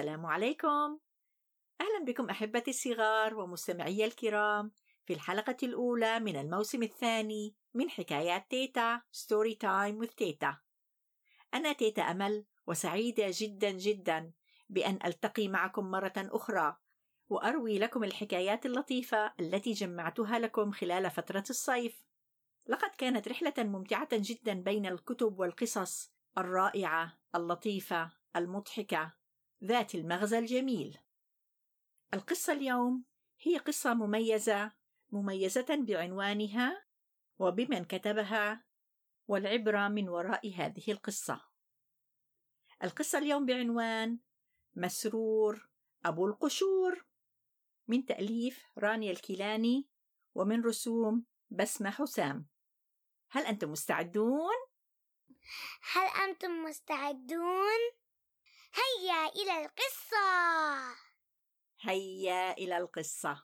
السلام عليكم. أهلا بكم أحبتي الصغار ومستمعي الكرام في الحلقة الأولى من الموسم الثاني من حكايات تيتا Story Time with تيتا. أنا تيتا أمل وسعيدة جدا جدا بأن ألتقي معكم مرة أخرى وأروي لكم الحكايات اللطيفة التي جمعتها لكم خلال فترة الصيف. لقد كانت رحلة ممتعة جدا بين الكتب والقصص الرائعة اللطيفة المضحكة. ذات المغزى الجميل القصة اليوم هي قصة مميزة مميزة بعنوانها وبمن كتبها والعبرة من وراء هذه القصة القصة اليوم بعنوان مسرور أبو القشور من تأليف رانيا الكيلاني ومن رسوم بسمة حسام هل أنتم مستعدون؟ هل أنتم مستعدون؟ هيا إلى القصة. هيا إلى القصة.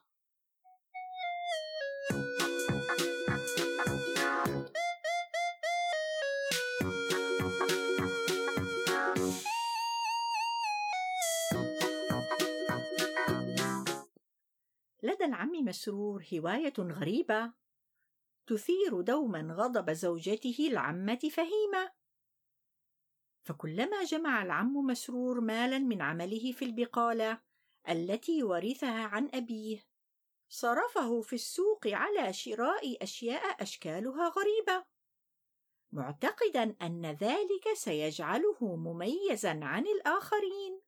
لدى العم مسرور هواية غريبة. تثير دوما غضب زوجته العمة فهيمة. فكلما جمع العم مسرور مالا من عمله في البقالة التي ورثها عن أبيه صرفه في السوق على شراء أشياء أشكالها غريبة. معتقدا أن ذلك سيجعله مميزا عن الآخرين.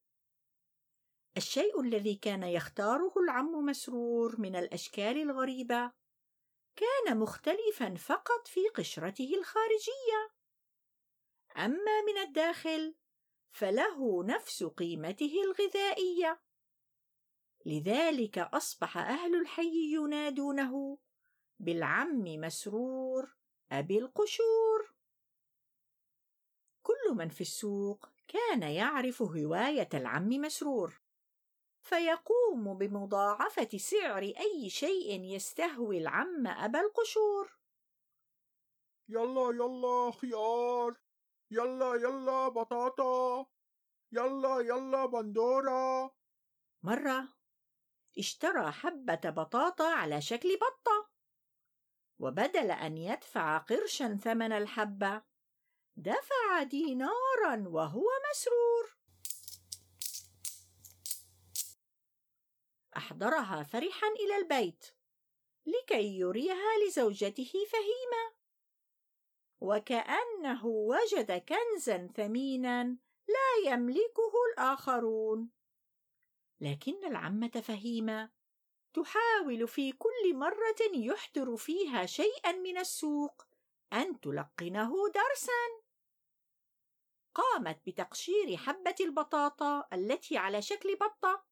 الشيء الذي كان يختاره العم مسرور من الأشكال الغريبة كان مختلفا فقط في قشرته الخارجية. أما من الداخل فله نفس قيمته الغذائية. لذلك أصبح أهل الحي ينادونه بالعم مسرور أبي القشور. كل من في السوق كان يعرف هواية العم مسرور فيقوم بمضاعفة سعر أي شيء يستهوي العم أبا القشور. يلا يلا خيار! يلا يلا بطاطا يلا يلا بندورة. مرة اشترى حبة بطاطا على شكل بطة وبدل أن يدفع قرشا ثمن الحبة دفع دينارا وهو مسرور. أحضرها فرحا إلى البيت لكي يريها لزوجته فهيمة. وكأنه وجد كنزا ثمينا لا يملكه الآخرون. لكن العمة فهيمة تحاول في كل مرة يحضر فيها شيئا من السوق أن تلقنه درسا. قامت بتقشير حبة البطاطا التي على شكل بطة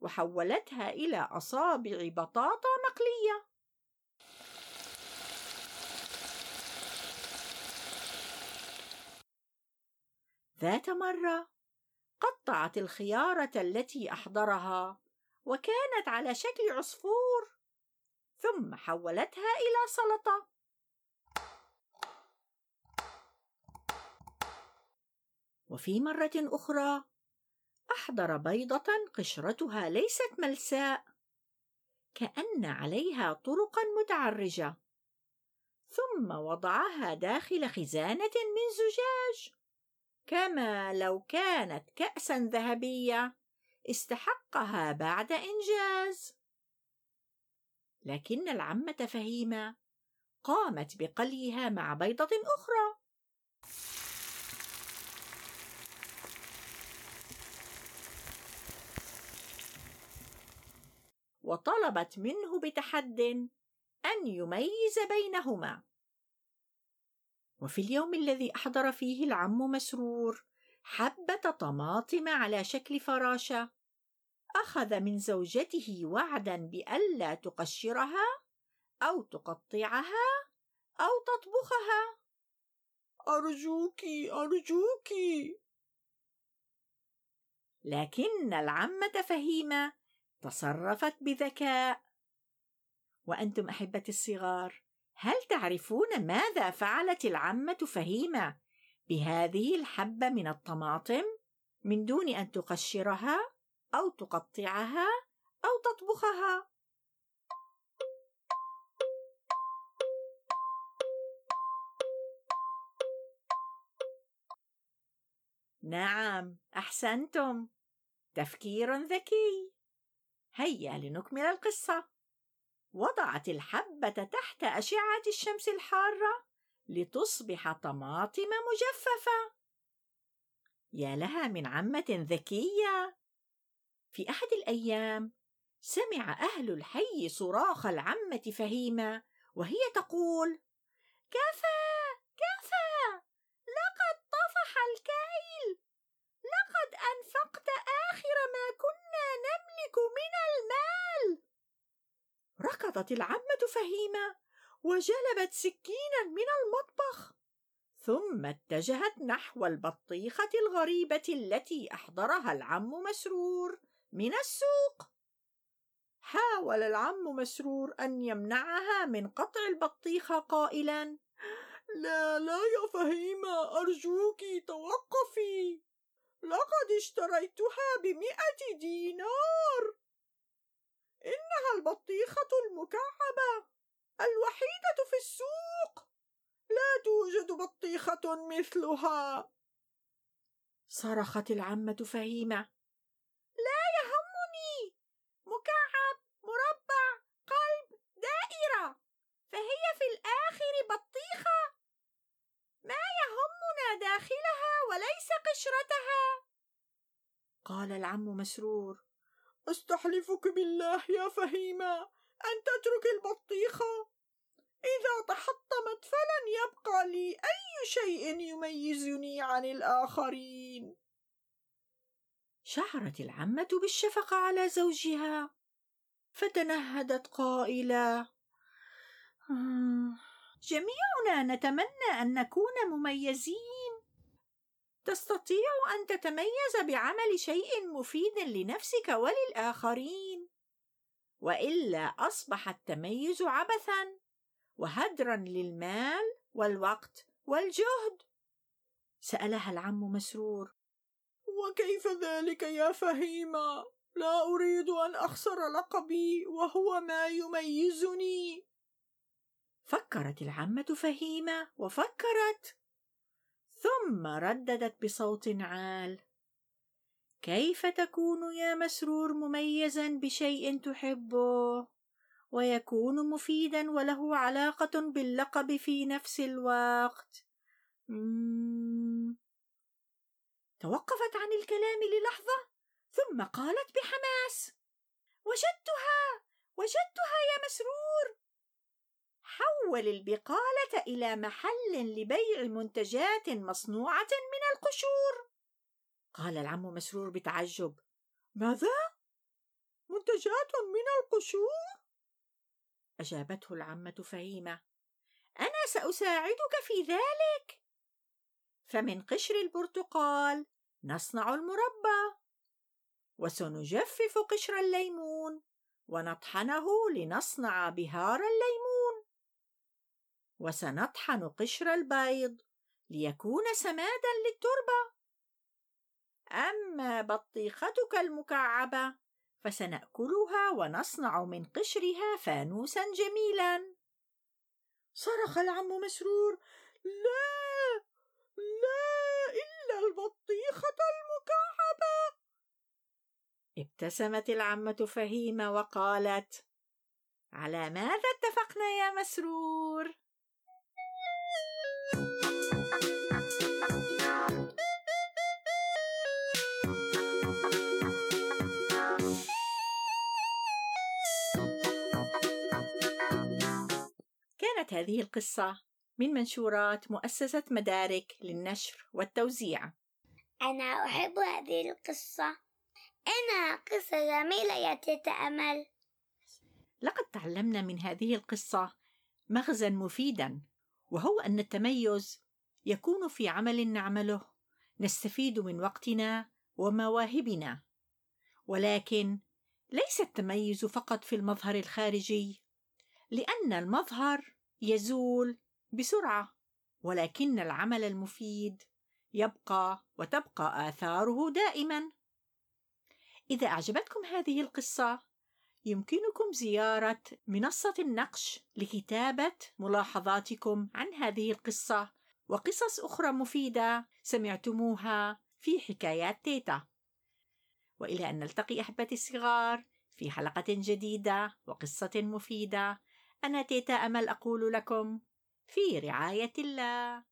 وحولتها إلى أصابع بطاطا مقلية. ذات مرة قطعت الخيارة التي أحضرها وكانت على شكل عصفور ثم حولتها إلى سلطة. وفي مرة أخرى أحضر بيضة قشرتها ليست ملساء كأن عليها طرقا متعرجة ثم وضعها داخل خزانة من زجاج. كما لو كانت كأسا ذهبية استحقها بعد إنجاز. لكن العمة فهيمة قامت بقليها مع بيضة أخرى. وطلبت منه بتحد أن يميز بينهما. وفي اليوم الذي أحضر فيه العم مسرور حبة طماطم على شكل فراشة. أخذ من زوجته وعدا بألا تقشرها أو تقطعها أو تطبخها. أرجوك أرجوك. لكن العمة فهيمة تصرفت بذكاء. وأنتم أحبتي الصغار هل تعرفون ماذا فعلت العمه فهيمة بهذه الحبة من الطماطم من دون أن تقشرها أو تقطعها أو تطبخها؟ نعم أحسنتم. تفكير ذكي. هيا لنكمل القصة. وضعت الحبة تحت أشعة الشمس الحارة لتصبح طماطم مجففة. يا لها من عمة ذكية. في أحد الأيام سمع أهل الحي صراخ العمة فهيمه وهي تقول كفى كفى لقد طفح الكيل لقد أنفقت آخر ما كنا نملك من المال. ركضت العمة فهيمة وجلبت سكينا من المطبخ. ثم اتجهت نحو البطيخة الغريبة التي أحضرها العم مسرور من السوق. حاول العم مسرور أن يمنعها من قطع البطيخة قائلا لا لا يا فهيمة أرجوك توقفي. لقد اشتريتها بمئة دينار. إنها البطيخة المكعبة الوحيدة في السوق. لا توجد بطيخة مثلها. صرخت العمة فهيمة. لا يهمني. مكعب مربع قلب دائرة. فهي في الآخر بطيخة. ما يهمنا داخلها وليس قشرتها. قال العم مسرور. أستحلفك بالله يا فهيمة أن تترك البطيخة إذا تحطمت فلن يبقى لي أي شيء يميزني عن الآخرين. شعرت العمة بالشفقة على زوجها فتنهدت قائلة آه، جميعنا نتمنى أن نكون مميزين تستطيع أن تتميز بعمل شيء مفيد لنفسك وللآخرين. وإلا أصبح التميز عبثا وهدرا للمال والوقت والجهد. سألها العم مسرور. وكيف ذلك يا فهيمة؟ لا أريد أن أخسر لقبي وهو ما يميزني. فكرت العمة فهيمة وفكرت ثم رددت بصوت عال. كيف تكون يا مسرور مميزا بشيء تحبه؟ ويكون مفيدا وله علاقة باللقب في نفس الوقت. توقفت عن الكلام للحظة ثم قالت بحماس وجدتها وجدتها يا مسرور. حول البقالة إلى محل لبيع منتجات مصنوعة من القشور. قال العم مسرور بتعجب. ماذا؟ منتجات من القشور؟ أجابته العمة فهيمة. أنا سأساعدك في ذلك. فمن قشر البرتقال نصنع المربى. وسنجفف قشر الليمون. ونطحنه لنصنع بهار الليمون. وسنطحن قشر البيض ليكون سمادا للتربة. أما بطيختك المكعبة فسنأكلها ونصنع من قشرها فانوسا جميلا. صرخ العم مسرور لا لا إلا البطيخة المكعبة. ابتسمت العمة فهيمة وقالت على ماذا اتفقنا يا مسرور؟ كانت هذه القصة من منشورات مؤسسة مدارك للنشر والتوزيع. أنا أحب هذه القصة. إنها قصة جميلة يا تيتا أمل. لقد تعلمنا من هذه القصة مغزى مفيدا وهو أن التميز يكون في عمل نعمله. نستفيد من وقتنا ومواهبنا. ولكن ليس التميز فقط في المظهر الخارجي لأن المظهر يزول بسرعة ولكن العمل المفيد يبقى وتبقى آثاره دائما. إذا أعجبتكم هذه القصة يمكنكم زيارة منصة النقش لكتابة ملاحظاتكم عن هذه القصة وقصص أخرى مفيدة سمعتموها في حكايات تيتا. وإلى أن نلتقي أحبتي الصغار في حلقة جديدة وقصة مفيدة أنا تيتا أمل أقول لكم في رعاية الله.